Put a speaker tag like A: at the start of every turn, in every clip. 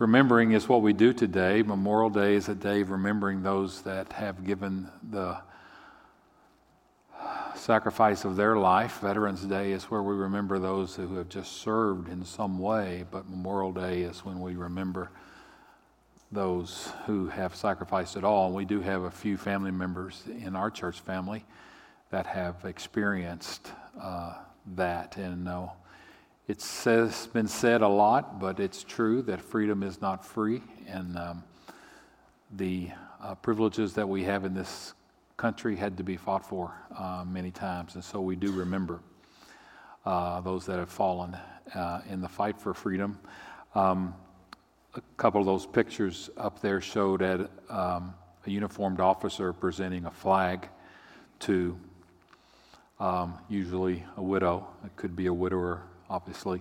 A: remembering is what we do today. Memorial Day is a day of remembering those that have given the sacrifice of their life. Veterans Day is where we remember those who have just served in some way, but Memorial Day is when we remember those who have sacrificed it all. And we do have a few family members in our church family that have experienced uh, that. And uh, it's been said a lot, but it's true that freedom is not free. And um, the uh, privileges that we have in this country had to be fought for uh, many times. And so we do remember uh, those that have fallen uh, in the fight for freedom. Um, a couple of those pictures up there showed at, um, a uniformed officer presenting a flag to um, usually a widow. It could be a widower, obviously.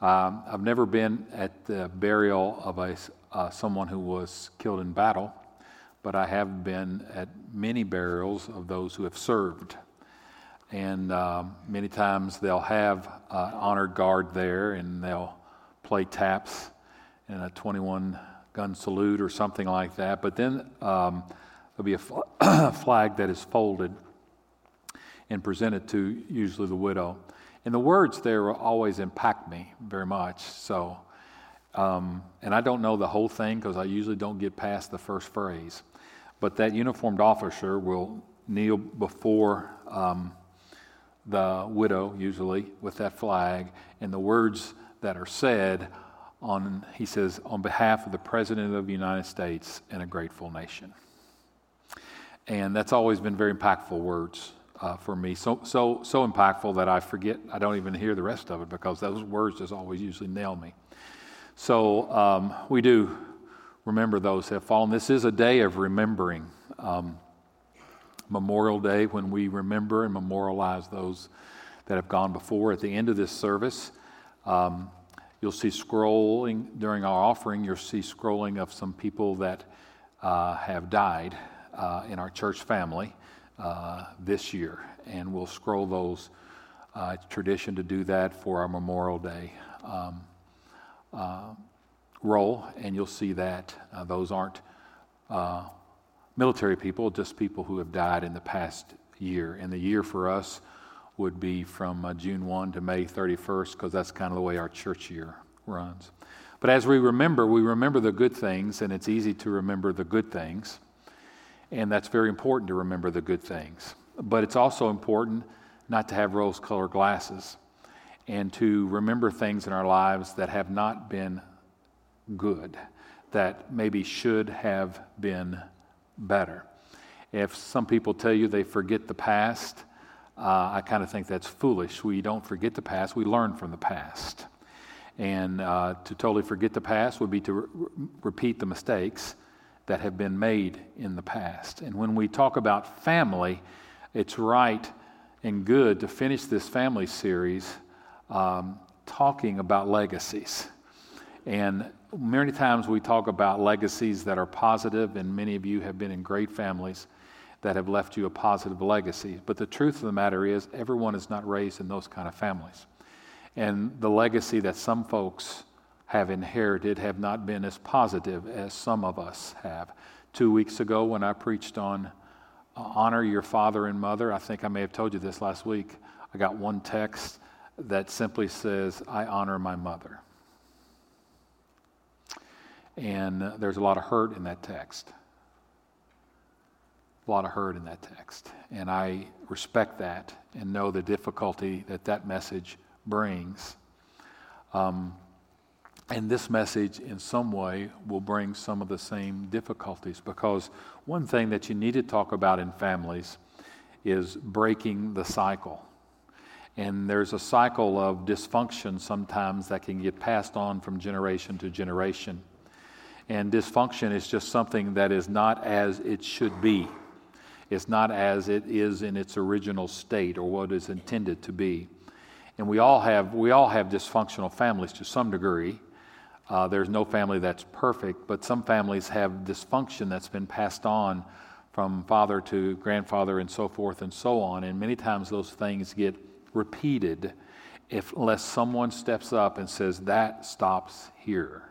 A: Um, I've never been at the burial of a, uh, someone who was killed in battle but I have been at many burials of those who have served. And um, many times they'll have an honored guard there and they'll play taps and a 21 gun salute or something like that. But then um, there'll be a fl- flag that is folded and presented to usually the widow. And the words there always impact me very much. So, um, and I don't know the whole thing because I usually don't get past the first phrase. But that uniformed officer will kneel before um, the widow, usually, with that flag, and the words that are said on, he says, on behalf of the President of the United States and a grateful nation. And that's always been very impactful words uh, for me. So, so, so impactful that I forget, I don't even hear the rest of it because those words just always usually nail me. So um, we do remember those who have fallen. This is a day of remembering. Um, Memorial Day, when we remember and memorialize those that have gone before. At the end of this service, um, you'll see scrolling during our offering, you'll see scrolling of some people that uh, have died uh, in our church family uh, this year. And we'll scroll those. Uh, it's tradition to do that for our Memorial Day. Um, uh, roll, and you'll see that uh, those aren't uh, military people, just people who have died in the past year. And the year for us would be from June 1 to May 31st, because that's kind of the way our church year runs. But as we remember, we remember the good things, and it's easy to remember the good things. And that's very important to remember the good things. But it's also important not to have rose colored glasses and to remember things in our lives that have not been good that maybe should have been better. If some people tell you they forget the past, uh, I kind of think that's foolish. We don't forget the past, we learn from the past. And uh, to totally forget the past would be to re- repeat the mistakes that have been made in the past. And when we talk about family, it's right and good to finish this family series um, talking about legacies. And many times we talk about legacies that are positive, and many of you have been in great families that have left you a positive legacy. But the truth of the matter is, everyone is not raised in those kind of families. And the legacy that some folks have inherited have not been as positive as some of us have. Two weeks ago, when I preached on uh, honor your father and mother, I think I may have told you this last week, I got one text that simply says, I honor my mother. And uh, there's a lot of hurt in that text. A lot of hurt in that text. And I respect that and know the difficulty that that message brings. Um, and this message, in some way, will bring some of the same difficulties because one thing that you need to talk about in families is breaking the cycle. And there's a cycle of dysfunction sometimes that can get passed on from generation to generation. And dysfunction is just something that is not as it should be. It's not as it is in its original state or what is intended to be. And we all have, we all have dysfunctional families to some degree. Uh, there's no family that's perfect, but some families have dysfunction that's been passed on from father to grandfather and so forth and so on. And many times those things get repeated if, unless someone steps up and says, that stops here.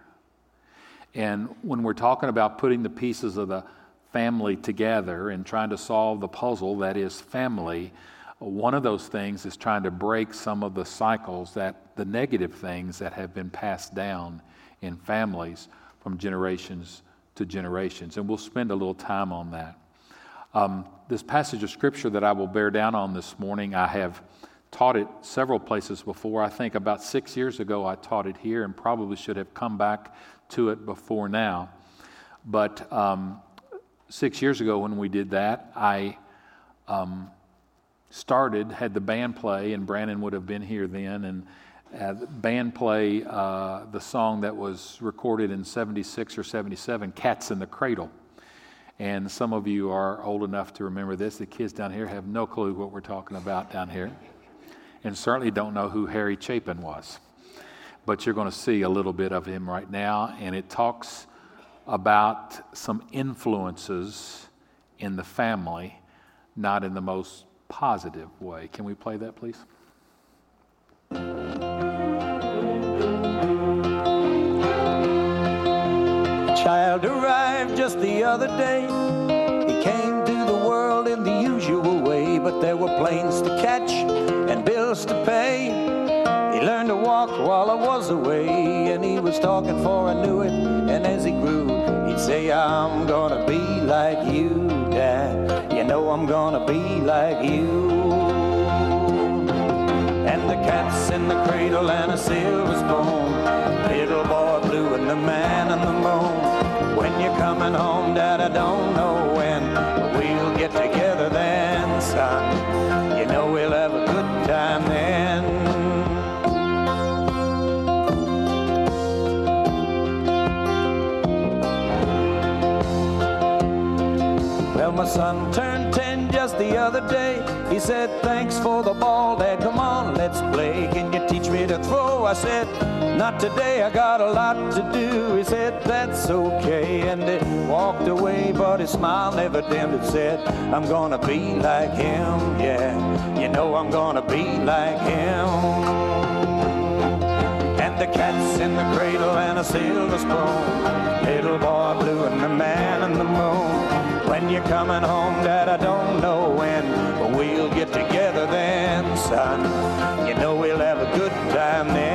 A: And when we're talking about putting the pieces of the family together and trying to solve the puzzle that is family, one of those things is trying to break some of the cycles that the negative things that have been passed down in families from generations to generations. And we'll spend a little time on that. Um, this passage of scripture that I will bear down on this morning, I have taught it several places before. I think about six years ago I taught it here and probably should have come back to it before now. But um, six years ago when we did that, I um, started, had the band play, and Brandon would have been here then, and uh, band play uh, the song that was recorded in 76 or 77, Cats in the Cradle. And some of you are old enough to remember this. The kids down here have no clue what we're talking about down here, and certainly don't know who Harry Chapin was but you're going to see a little bit of him right now. And it talks about some influences in the family, not in the most positive way. Can we play that, please?
B: Child arrived just the other day. He came to the world in the usual way, but there were planes to catch and bills to pay He learned to walk while I was away, and he was talking for I knew it. And as he grew, he'd say, I'm gonna be like you, Dad. You know I'm gonna be like you. And the cat's in the cradle and a silver spoon. Little boy blue and the man on the moon. Coming home, Dad, I don't know when. But we'll get together then, son. You know we'll have a good time then. Well, my son turned 10 just the other day. He said, Thanks for the ball, Dad. Come on, let's play. Can you teach me to throw? I said, Not today, I got a lot to do. He said, That's okay. And he walked away, but his smile never dimmed. It said, I'm gonna be like him, yeah. You know, I'm gonna be like him. And the cat's in the cradle and a silver spoon. Little boy blue and the man in the moon. When you're coming home, Dad, I don't know when, but we'll get together then, son. You know we'll have a good time then.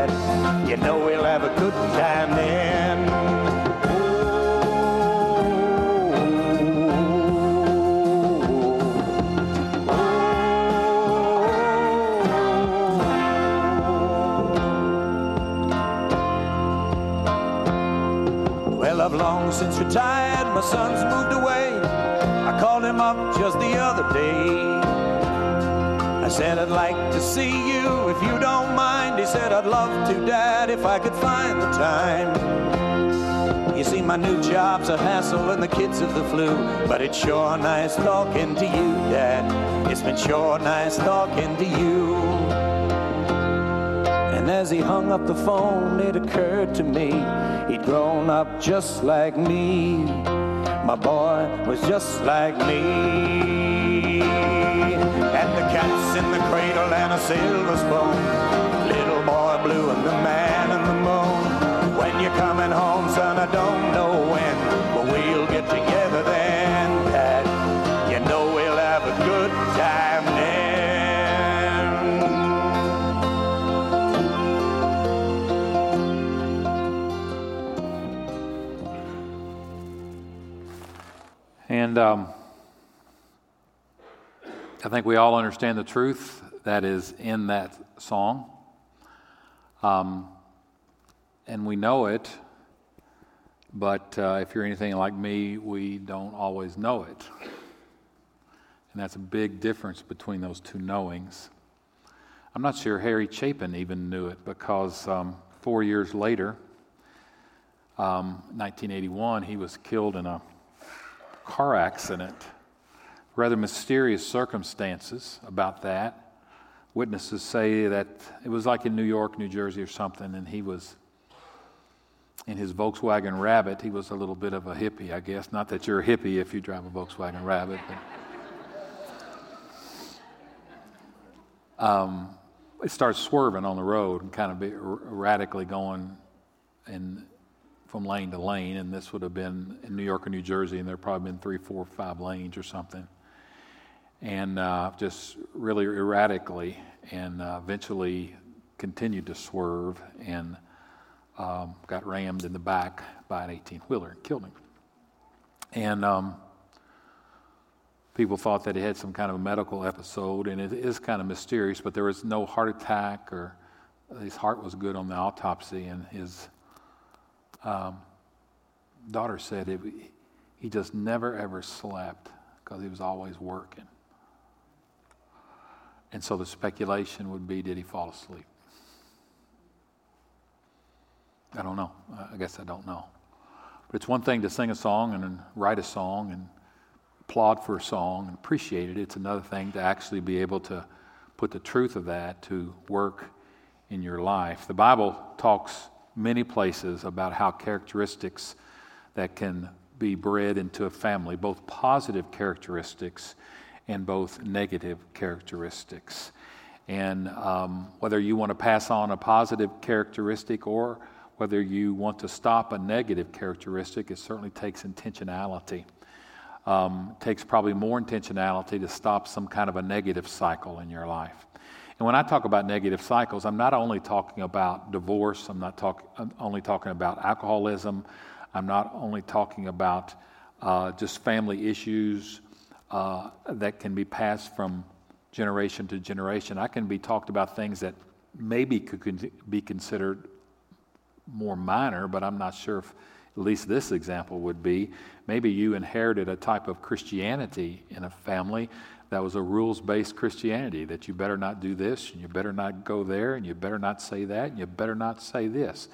B: You know we'll have a good time then. Well, I've long since retired, my son's moved away. I called him up just the other day said, I'd like to see you if you don't mind. He said, I'd love to, Dad, if I could find the time. You see, my new job's a hassle and the kids have the flu. But it's sure nice talking to you, Dad. It's been sure nice talking to you. And as he hung up the phone, it occurred to me he'd grown up just like me. My boy was just like me. And the cat's in the cradle and a silver spoon. Little boy blue and the man in the moon. When you're coming home, son, I don't know when, but we'll get together then, Dad. You know we'll have a good time
A: then. And um, I think we all understand the truth that is in that song. Um, and we know it, but uh, if you're anything like me, we don't always know it. And that's a big difference between those two knowings. I'm not sure Harry Chapin even knew it because um, four years later, um, 1981, he was killed in a car accident. Rather mysterious circumstances about that. Witnesses say that it was like in New York, New Jersey, or something, and he was in his Volkswagen Rabbit. He was a little bit of a hippie, I guess. Not that you're a hippie if you drive a Volkswagen Rabbit, but. Um, it starts swerving on the road and kind of erratically going in, from lane to lane. And this would have been in New York or New Jersey, and there probably been three, four, five lanes or something. And uh, just really erratically, and uh, eventually continued to swerve and um, got rammed in the back by an 18 wheeler and killed him. And um, People thought that he had some kind of a medical episode, and it is kind of mysterious, but there was no heart attack or his heart was good on the autopsy, and his um, daughter said it, he just never ever slept because he was always working. And so the speculation would be did he fall asleep? I don't know. I guess I don't know. But it's one thing to sing a song and write a song and applaud for a song and appreciate it. It's another thing to actually be able to put the truth of that to work in your life. The Bible talks many places about how characteristics that can be bred into a family, both positive characteristics and both negative characteristics. And um, whether you want to pass on a positive characteristic or whether you want to stop a negative characteristic, it certainly takes intentionality um, takes probably more intentionality to stop some kind of a negative cycle in your life. And when I talk about negative cycles, I'm not only talking about divorce, I'm not talk, I'm only talking about alcoholism, I'm not only talking about uh, just family issues uh, that can be passed from generation to generation. I can be talked about things that maybe could be considered more minor, but I'm not sure if at least this example would be maybe you inherited a type of Christianity in a family that was a rules based Christianity that you better not do this, and you better not go there, and you better not say that, and you better not say this.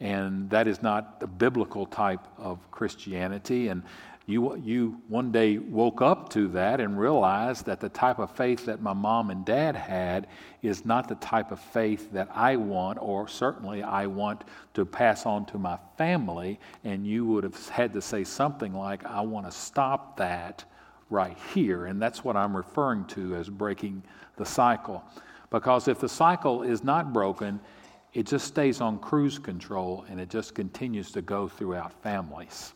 A: And that is not the biblical type of Christianity. And you, you one day woke up to that and realized that the type of faith that my mom and dad had is not the type of faith that I want, or certainly I want to pass on to my family. And you would have had to say something like, I want to stop that right here. And that's what I'm referring to as breaking the cycle. Because if the cycle is not broken, it just stays on cruise control and it just continues to go throughout families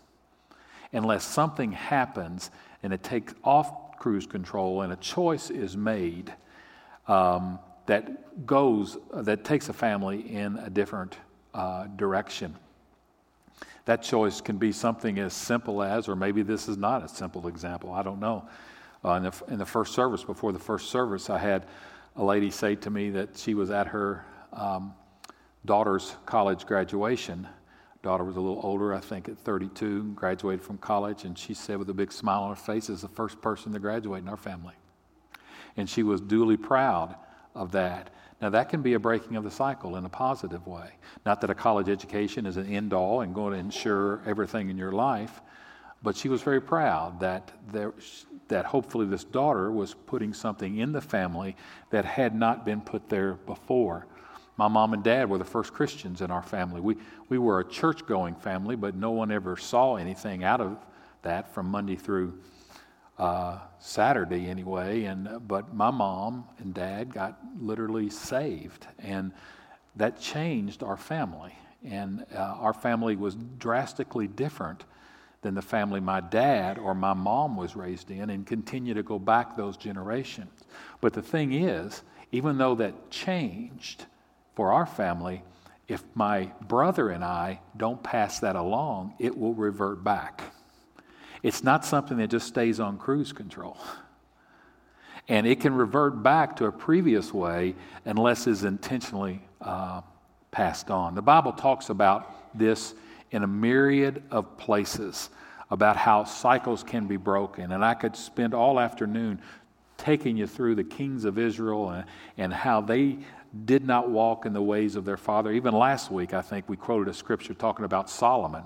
A: unless something happens and it takes off cruise control and a choice is made um, that goes, that takes a family in a different uh, direction. That choice can be something as simple as, or maybe this is not a simple example, I don't know. Uh, in, the, in the first service, before the first service, I had a lady say to me that she was at her um, daughter's college graduation daughter was a little older, I think at 32, graduated from college, and she said with a big smile on her face, is the first person to graduate in our family. And she was duly proud of that. Now, that can be a breaking of the cycle in a positive way. Not that a college education is an end all and going to ensure everything in your life, but she was very proud that, there, that hopefully this daughter was putting something in the family that had not been put there before. My mom and dad were the first Christians in our family. We, we were a church going family, but no one ever saw anything out of that from Monday through uh, Saturday anyway. And, but my mom and dad got literally saved, and that changed our family. And uh, our family was drastically different than the family my dad or my mom was raised in, and continue to go back those generations. But the thing is, even though that changed, for our family, if my brother and I don't pass that along, it will revert back. It's not something that just stays on cruise control. And it can revert back to a previous way unless it's intentionally uh, passed on. The Bible talks about this in a myriad of places about how cycles can be broken. And I could spend all afternoon taking you through the kings of Israel and, and how they did not walk in the ways of their father. Even last week, I think we quoted a scripture talking about Solomon,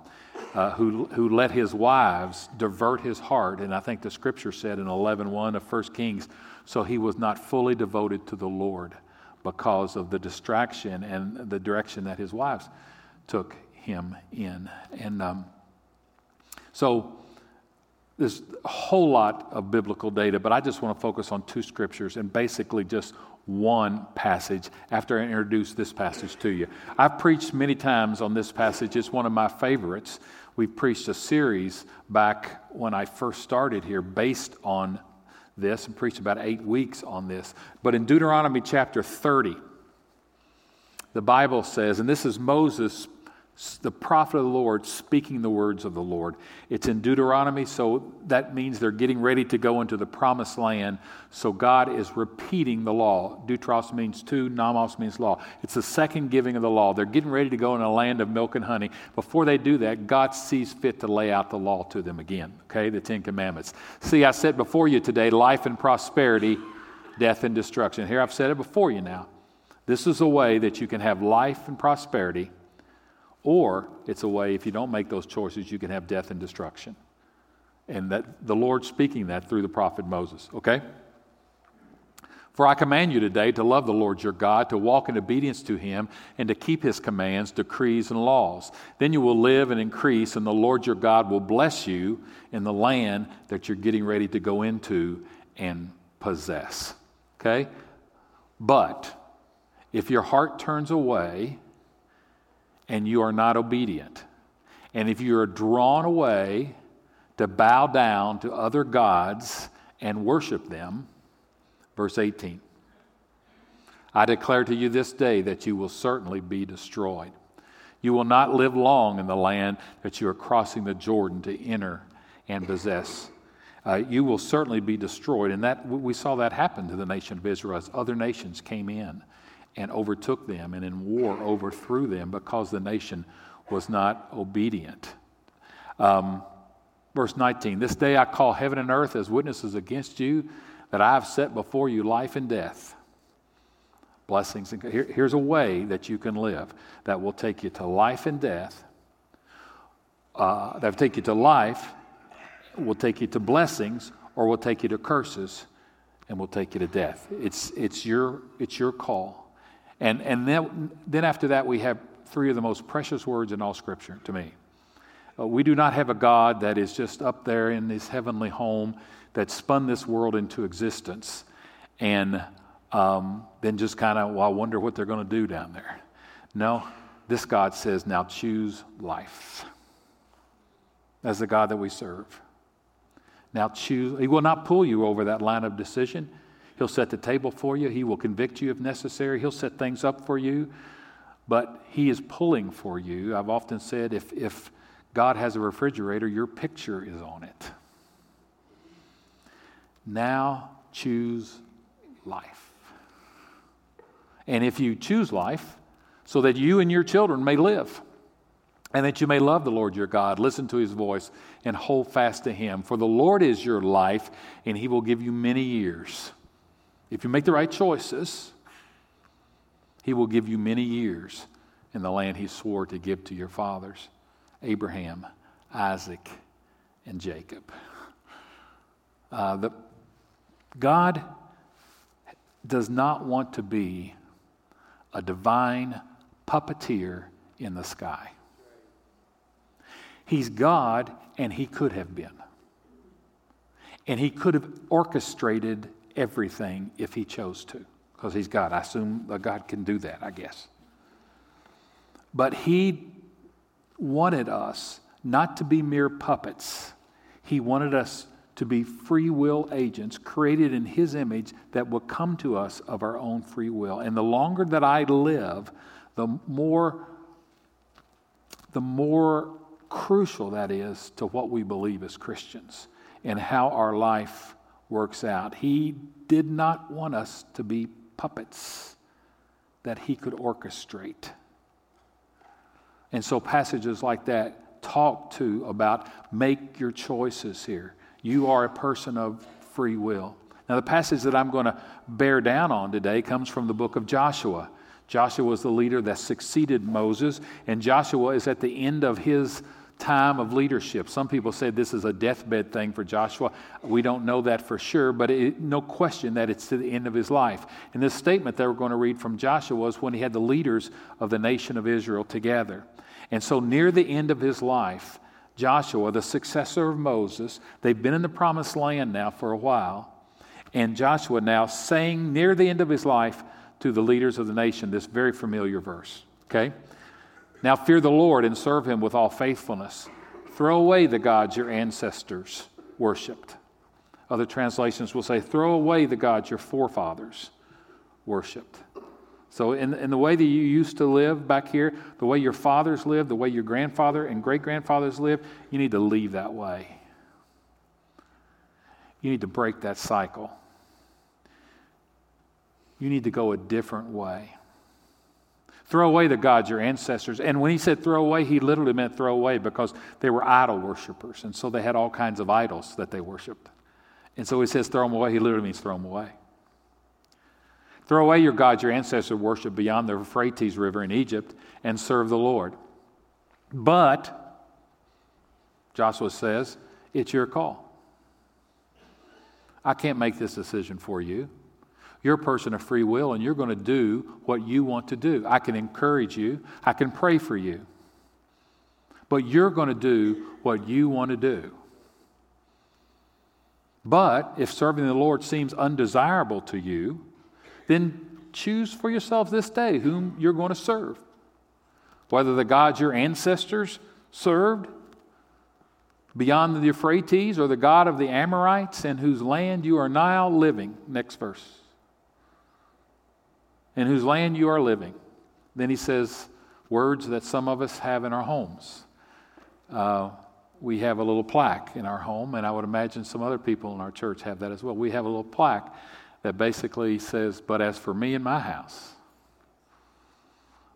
A: uh, who, who let his wives divert his heart. And I think the scripture said in 11.1 of 1 Kings, so he was not fully devoted to the Lord because of the distraction and the direction that his wives took him in. And um, so there's a whole lot of biblical data, but I just want to focus on two scriptures and basically just one passage after I introduce this passage to you. I've preached many times on this passage, it's one of my favorites. We've preached a series back when I first started here based on this and preached about eight weeks on this. But in Deuteronomy chapter 30, the Bible says, and this is Moses the prophet of the Lord speaking the words of the Lord. It's in Deuteronomy, so that means they're getting ready to go into the promised land. So God is repeating the law. Deutros means two, Namos means law. It's the second giving of the law. They're getting ready to go in a land of milk and honey. Before they do that, God sees fit to lay out the law to them again, okay? The Ten Commandments. See, I said before you today life and prosperity, death and destruction. Here I've said it before you now. This is a way that you can have life and prosperity or it's a way, if you don't make those choices, you can have death and destruction. And that the Lord speaking that through the prophet Moses, okay? For I command you today to love the Lord your God, to walk in obedience to him, and to keep his commands, decrees, and laws. Then you will live and increase, and the Lord your God will bless you in the land that you're getting ready to go into and possess. Okay? But if your heart turns away, and you are not obedient. And if you are drawn away to bow down to other gods and worship them, verse 18, I declare to you this day that you will certainly be destroyed. You will not live long in the land that you are crossing the Jordan to enter and possess. Uh, you will certainly be destroyed. And that we saw that happen to the nation of Israel as other nations came in and overtook them and in war overthrew them because the nation was not obedient. Um, verse 19 This day I call heaven and earth as witnesses against you that I have set before you life and death. Blessings. And, here, here's a way that you can live that will take you to life and death, uh, that will take you to life, will take you to blessings, or will take you to curses, and will take you to death. It's, it's, your, it's your call. And, and then, then after that, we have three of the most precious words in all Scripture to me. Uh, we do not have a God that is just up there in his heavenly home that spun this world into existence and um, then just kind of, well, I wonder what they're going to do down there. No, this God says, now choose life. As the God that we serve. Now choose, He will not pull you over that line of decision. He'll set the table for you. He will convict you if necessary. He'll set things up for you. But He is pulling for you. I've often said if, if God has a refrigerator, your picture is on it. Now choose life. And if you choose life, so that you and your children may live, and that you may love the Lord your God, listen to his voice, and hold fast to him. For the Lord is your life, and he will give you many years. If you make the right choices, He will give you many years in the land He swore to give to your fathers Abraham, Isaac, and Jacob. Uh, the, God does not want to be a divine puppeteer in the sky. He's God, and He could have been. And He could have orchestrated everything if he chose to, because he's God. I assume God can do that, I guess. But he wanted us not to be mere puppets, he wanted us to be free will agents created in his image that will come to us of our own free will. And the longer that I live, the more the more crucial that is to what we believe as Christians and how our life works out. He did not want us to be puppets that he could orchestrate. And so passages like that talk to about make your choices here. You are a person of free will. Now, the passage that I'm going to bear down on today comes from the book of Joshua. Joshua was the leader that succeeded Moses, and Joshua is at the end of his time of leadership. Some people say this is a deathbed thing for Joshua. We don't know that for sure, but it, no question that it's to the end of his life. And this statement that we're going to read from Joshua was when he had the leaders of the nation of Israel together. And so, near the end of his life, Joshua, the successor of Moses, they've been in the promised land now for a while. And Joshua now saying near the end of his life to the leaders of the nation this very familiar verse. Okay? Now fear the Lord and serve him with all faithfulness. Throw away the gods your ancestors worshiped. Other translations will say, throw away the gods your forefathers worshiped. So, in, in the way that you used to live back here, the way your fathers lived, the way your grandfather and great grandfathers lived, you need to leave that way. You need to break that cycle. You need to go a different way. Throw away the gods, your ancestors. And when he said throw away, he literally meant throw away because they were idol worshippers. And so they had all kinds of idols that they worshiped. And so he says throw them away. He literally means throw them away. Throw away your gods, your ancestors worshiped beyond the Euphrates River in Egypt and serve the Lord. But, Joshua says, it's your call. I can't make this decision for you. You're a person of free will and you're going to do what you want to do. I can encourage you, I can pray for you. But you're going to do what you want to do. But if serving the Lord seems undesirable to you, then choose for yourself this day whom you're going to serve. Whether the gods your ancestors served beyond the Euphrates or the God of the Amorites in whose land you are now living. Next verse in whose land you are living. Then he says words that some of us have in our homes. Uh, we have a little plaque in our home, and I would imagine some other people in our church have that as well. We have a little plaque that basically says, But as for me and my house,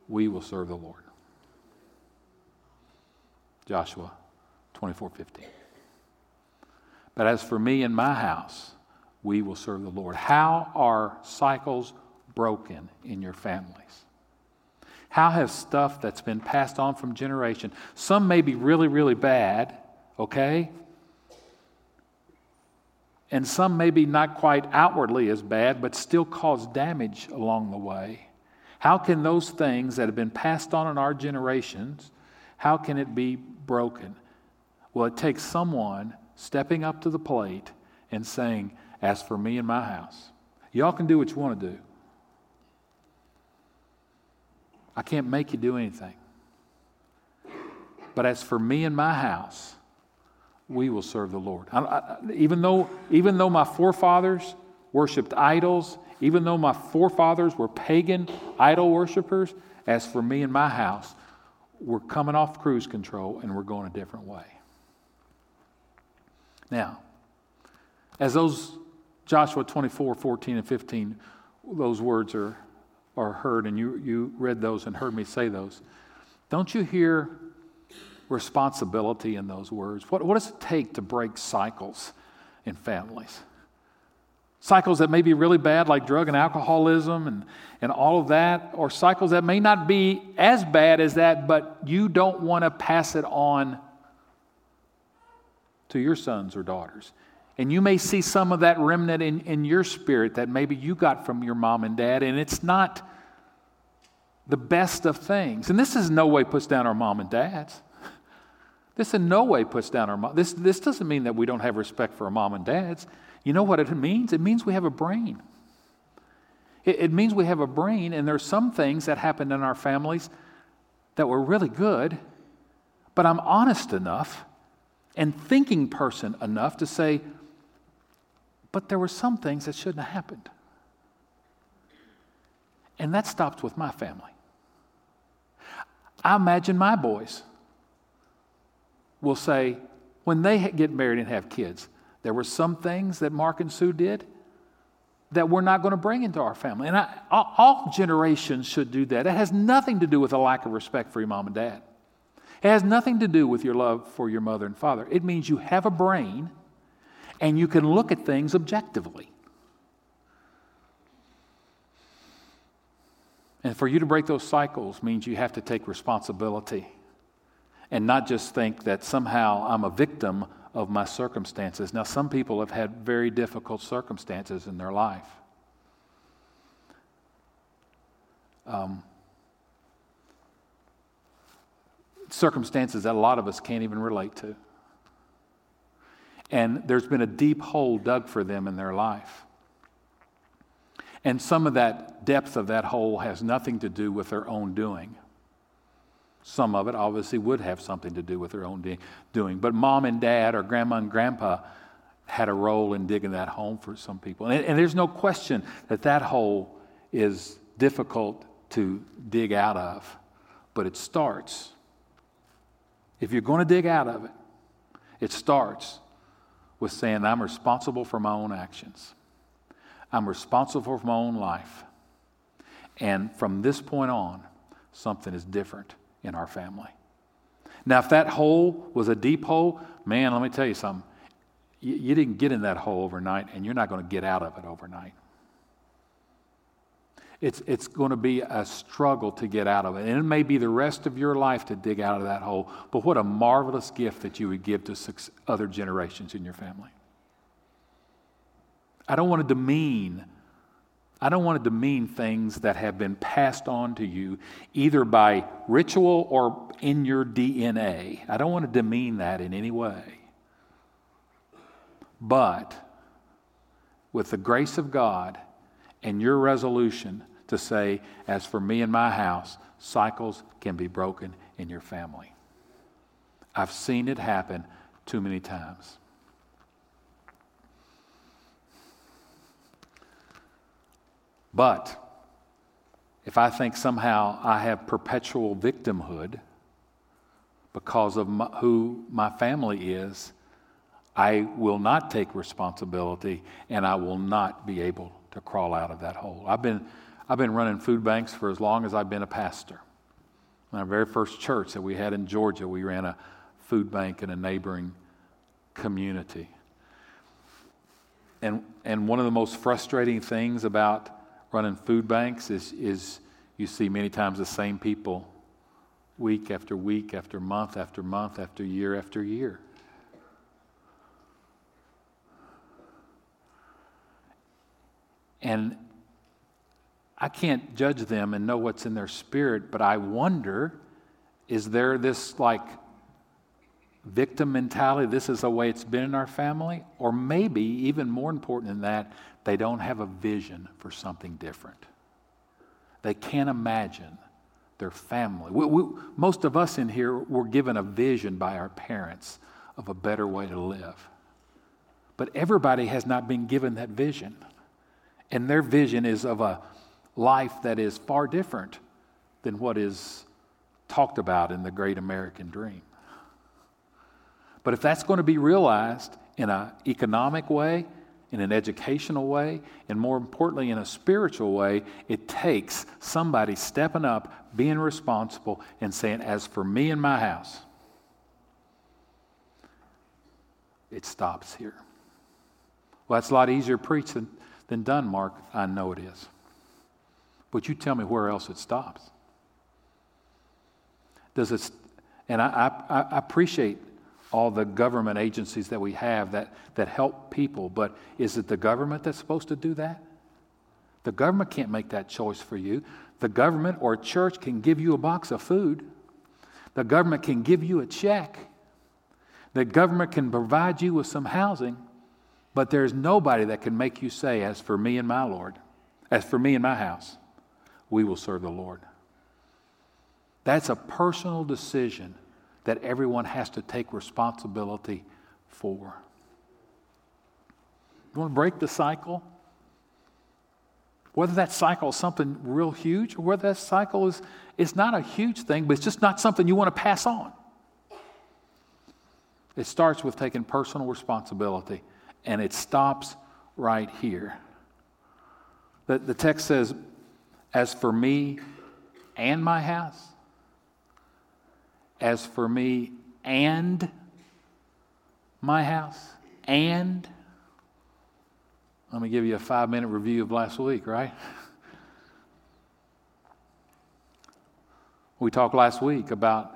A: we will serve the Lord. Joshua 24 15. But as for me and my house, we will serve the Lord. How are cycles broken in your families? How has stuff that's been passed on from generation, some may be really, really bad, okay? And some may be not quite outwardly as bad, but still cause damage along the way. How can those things that have been passed on in our generations, how can it be broken? Well, it takes someone stepping up to the plate and saying, As for me and my house, y'all can do what you want to do. I can't make you do anything. But as for me and my house, we will serve the Lord. I, I, even, though, even though my forefathers worshiped idols, even though my forefathers were pagan idol worshippers, as for me and my house, we're coming off cruise control and we're going a different way. Now, as those Joshua 24, 14, and 15, those words are or heard, and you, you read those and heard me say those, don't you hear responsibility in those words? What, what does it take to break cycles in families? Cycles that may be really bad, like drug and alcoholism and, and all of that, or cycles that may not be as bad as that, but you don't want to pass it on to your sons or daughters. And you may see some of that remnant in, in your spirit that maybe you got from your mom and dad, and it's not the best of things. And this is no way puts down our mom and dads. This in no way puts down our mom. This, this doesn't mean that we don't have respect for our mom and dads. You know what it means? It means we have a brain. It, it means we have a brain, and there's some things that happened in our families that were really good, but I'm honest enough and thinking person enough to say, but there were some things that shouldn't have happened. And that stopped with my family. I imagine my boys will say, when they get married and have kids, there were some things that Mark and Sue did that we're not going to bring into our family. And I, all generations should do that. It has nothing to do with a lack of respect for your mom and dad. It has nothing to do with your love for your mother and father. It means you have a brain and you can look at things objectively. And for you to break those cycles means you have to take responsibility and not just think that somehow I'm a victim of my circumstances. Now, some people have had very difficult circumstances in their life. Um, circumstances that a lot of us can't even relate to. And there's been a deep hole dug for them in their life. And some of that depth of that hole has nothing to do with their own doing. Some of it obviously would have something to do with their own de- doing. But mom and dad or grandma and grandpa had a role in digging that home for some people. And, and there's no question that that hole is difficult to dig out of, but it starts. If you're going to dig out of it, it starts with saying, I'm responsible for my own actions. I'm responsible for my own life. And from this point on, something is different in our family. Now, if that hole was a deep hole, man, let me tell you something. You, you didn't get in that hole overnight, and you're not going to get out of it overnight. It's, it's going to be a struggle to get out of it. And it may be the rest of your life to dig out of that hole, but what a marvelous gift that you would give to six other generations in your family. I don't want to demean. I don't want to demean things that have been passed on to you either by ritual or in your DNA. I don't want to demean that in any way. But with the grace of God and your resolution to say, as for me and my house, cycles can be broken in your family. I've seen it happen too many times. But if I think somehow I have perpetual victimhood because of my, who my family is, I will not take responsibility and I will not be able to crawl out of that hole. I've been, I've been running food banks for as long as I've been a pastor. In our very first church that we had in Georgia, we ran a food bank in a neighboring community. And, and one of the most frustrating things about running food banks is, is you see many times the same people week after week after month after month after year after year. And I can't judge them and know what's in their spirit, but I wonder is there this like victim mentality? This is the way it's been in our family? Or maybe, even more important than that, they don't have a vision for something different. They can't imagine their family. We, we, most of us in here were given a vision by our parents of a better way to live. But everybody has not been given that vision. And their vision is of a life that is far different than what is talked about in the great American dream. But if that's going to be realized in an economic way, in an educational way, and more importantly, in a spiritual way, it takes somebody stepping up, being responsible, and saying, As for me and my house, it stops here. Well, that's a lot easier preached than, than done, Mark. I know it is. But you tell me where else it stops. Does it, and I, I, I appreciate all the government agencies that we have that, that help people, but is it the government that's supposed to do that? The government can't make that choice for you. The government or church can give you a box of food. The government can give you a check. The government can provide you with some housing, but there's nobody that can make you say, As for me and my Lord, as for me and my house, we will serve the Lord. That's a personal decision that everyone has to take responsibility for. You want to break the cycle? Whether that cycle is something real huge or whether that cycle is, is not a huge thing, but it's just not something you want to pass on. It starts with taking personal responsibility, and it stops right here. The, the text says, As for me and my house, as for me and my house, and let me give you a five minute review of last week, right? We talked last week about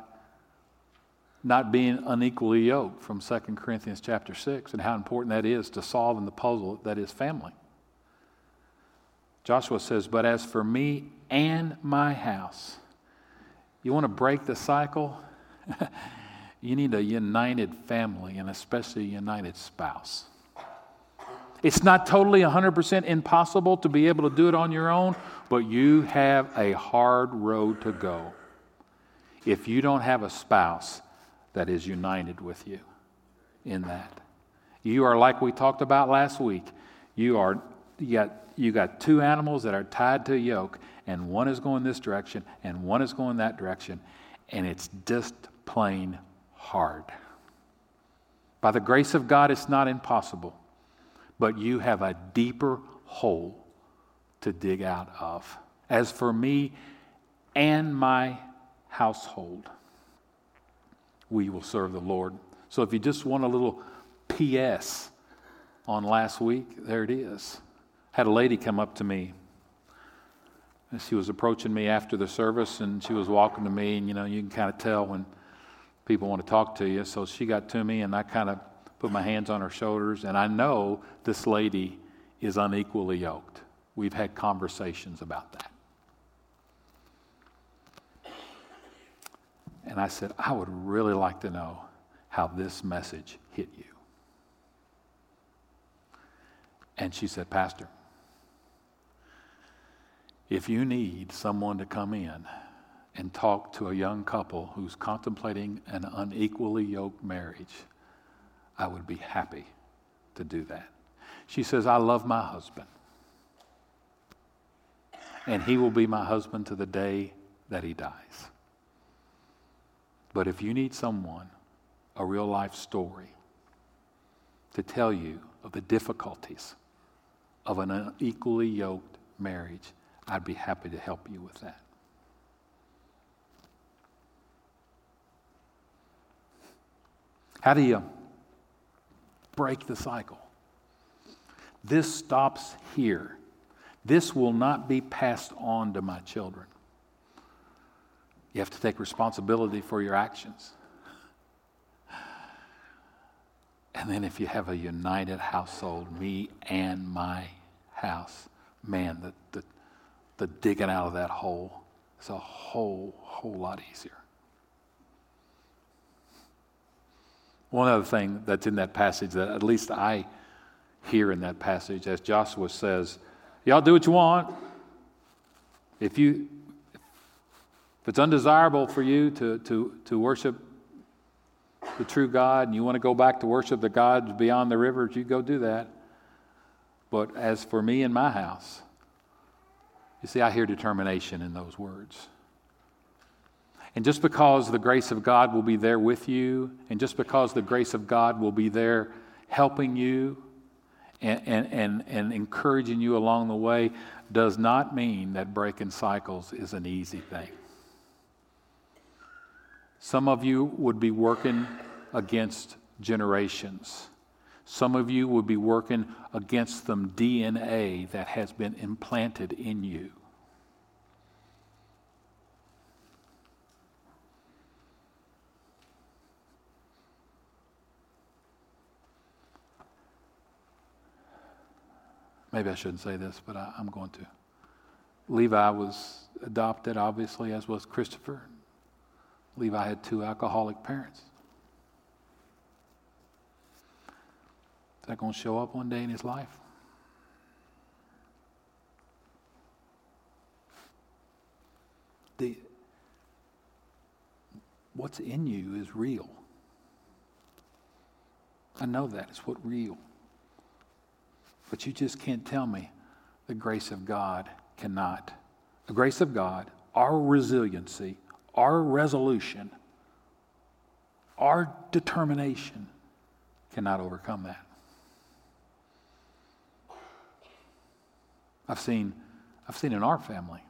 A: not being unequally yoked from 2 Corinthians chapter 6 and how important that is to solving the puzzle that is family. Joshua says, But as for me and my house, you want to break the cycle? you need a united family and especially a united spouse. It's not totally 100% impossible to be able to do it on your own, but you have a hard road to go if you don't have a spouse that is united with you in that. You are like we talked about last week. You are you got you got two animals that are tied to a yoke, and one is going this direction and one is going that direction, and it's just plain hard. By the grace of God, it's not impossible, but you have a deeper hole to dig out of. As for me and my household, we will serve the Lord. So if you just want a little PS on last week, there it is. Had a lady come up to me. She was approaching me after the service and she was walking to me, and you know, you can kind of tell when people want to talk to you. So she got to me and I kind of put my hands on her shoulders, and I know this lady is unequally yoked. We've had conversations about that. And I said, I would really like to know how this message hit you. And she said, Pastor, if you need someone to come in and talk to a young couple who's contemplating an unequally yoked marriage, I would be happy to do that. She says, I love my husband. And he will be my husband to the day that he dies. But if you need someone, a real life story, to tell you of the difficulties of an unequally yoked marriage, I'd be happy to help you with that. How do you break the cycle? This stops here. This will not be passed on to my children. You have to take responsibility for your actions. And then, if you have a united household, me and my house, man, the, the, the digging out of that hole is a whole, whole lot easier. One other thing that's in that passage that at least I hear in that passage, as Joshua says, y'all do what you want. If you if it's undesirable for you to, to, to worship the true God and you want to go back to worship the gods beyond the rivers, you go do that. But as for me and my house, you see, I hear determination in those words. And just because the grace of God will be there with you, and just because the grace of God will be there helping you and, and, and, and encouraging you along the way, does not mean that breaking cycles is an easy thing. Some of you would be working against generations. Some of you would be working against the DNA that has been implanted in you. Maybe I shouldn't say this, but I, am going to. Levi was adopted, obviously, as was Christopher. Levi had two alcoholic parents. Is that going to show up one day in his life? The, what's in you is real. I know that. It's what real. But you just can't tell me the grace of God cannot. The grace of God, our resiliency, our resolution, our determination cannot overcome that. I've seen, I've seen in our family,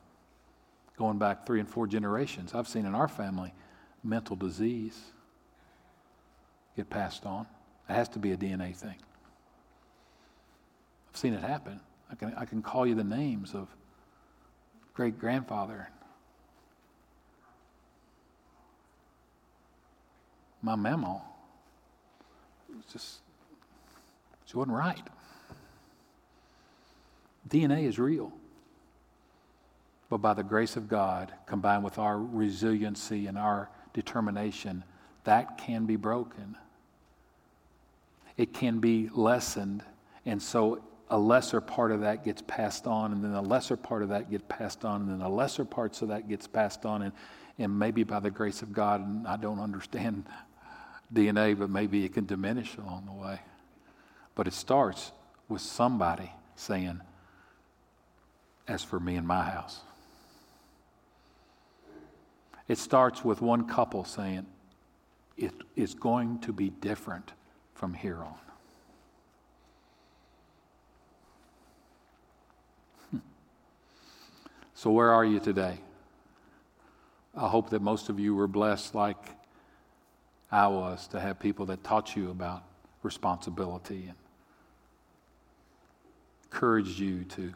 A: going back three and four generations, I've seen in our family mental disease get passed on. It has to be a DNA thing. I've seen it happen. I can, I can call you the names of great grandfather my memo. It's just, she wasn't right. DNA is real. But by the grace of God, combined with our resiliency and our determination, that can be broken. It can be lessened. And so a lesser part of that gets passed on, and then a lesser part of that gets passed on, and then a lesser part of that gets passed on. And, and maybe by the grace of God, and I don't understand DNA, but maybe it can diminish along the way. But it starts with somebody saying, As for me and my house. It starts with one couple saying, It is going to be different from here on. So, where are you today? I hope that most of you were blessed, like I was, to have people that taught you about responsibility and encouraged you to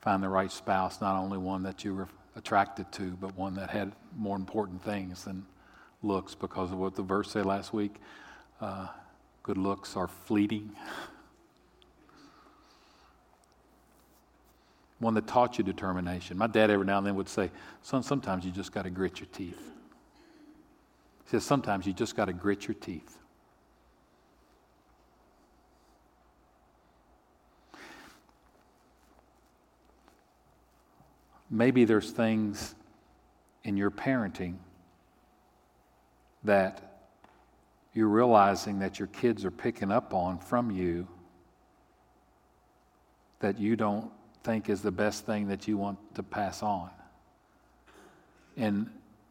A: find the right spouse, not only one that you were attracted to, but one that had more important things than looks, because of what the verse said last week. Uh, good looks are fleeting. One that taught you determination. My dad every now and then would say, Son, sometimes you just got to grit your teeth. He says, Sometimes you just got to grit your teeth. Maybe there's things in your parenting that you're realizing that your kids are picking up on from you that you don't think is the best thing that you want to pass on. And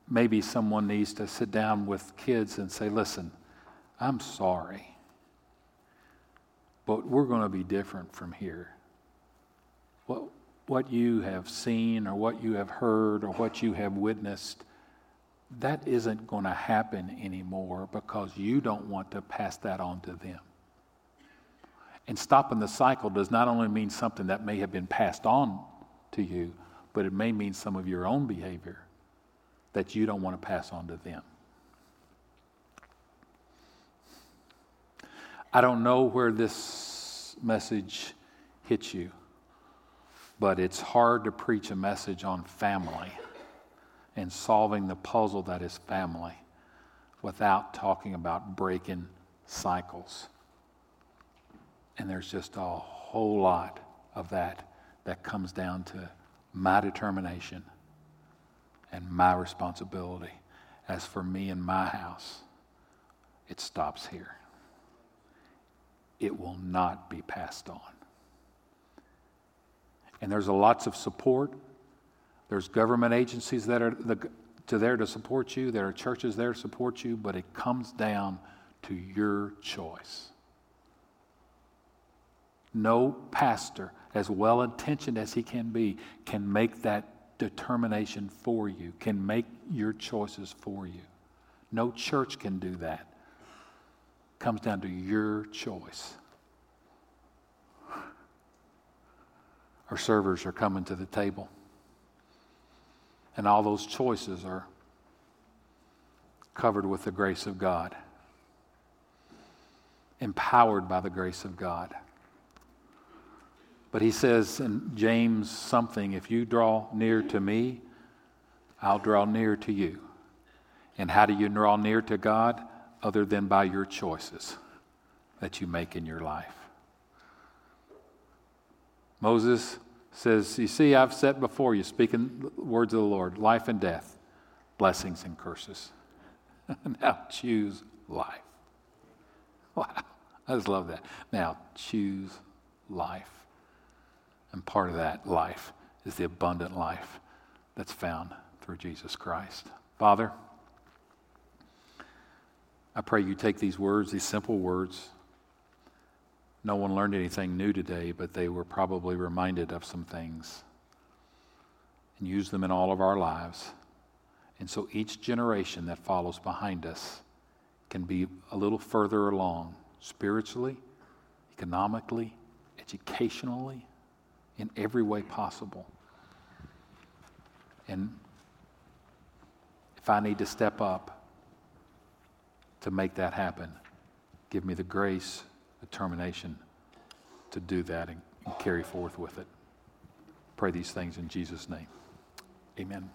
A: maybe someone needs to sit down with kids and say, listen, I'm sorry, but we're going to be different from here. What, what you have seen or what you have heard or what you have witnessed that isn't going to happen anymore because you don't want to pass that on to them. And stopping the cycle does not only mean something that may have been passed on to you, but it may mean some of your own behavior that you don't want to pass on to them. I don't know where this message hits you, but it's hard to preach a message on family and solving the puzzle that is family without talking about breaking cycles. And there's just a whole lot of that that comes down to my determination and my responsibility. As for me and my house, it stops here. It will not be passed on. And there's lots of support there's government agencies that are the, to there to support you. There are churches there to support you, but it comes down to your choice. No pastor, as well intentioned as he can be, can make that determination for you, can make your choices for you. No church can do that. It comes down to your choice. Our servers are coming to the table. And all those choices are covered with the grace of God, empowered by the grace of God. But he says in James something if you draw near to me, I'll draw near to you. And how do you draw near to God? Other than by your choices that you make in your life. Moses says, You see, I've set before you, speaking words of the Lord, life and death, blessings and curses. now choose life. Wow. I just love that. Now choose life. And part of that life is the abundant life that's found through Jesus Christ. Father, I pray you take these words, these simple words, no one learned anything new today, but they were probably reminded of some things and use them in all of our lives. And so each generation that follows behind us can be a little further along spiritually, economically, educationally, in every way possible. And if I need to step up, to make that happen. Give me the grace, determination to do that and carry forth with it. Pray these things in Jesus' name. Amen.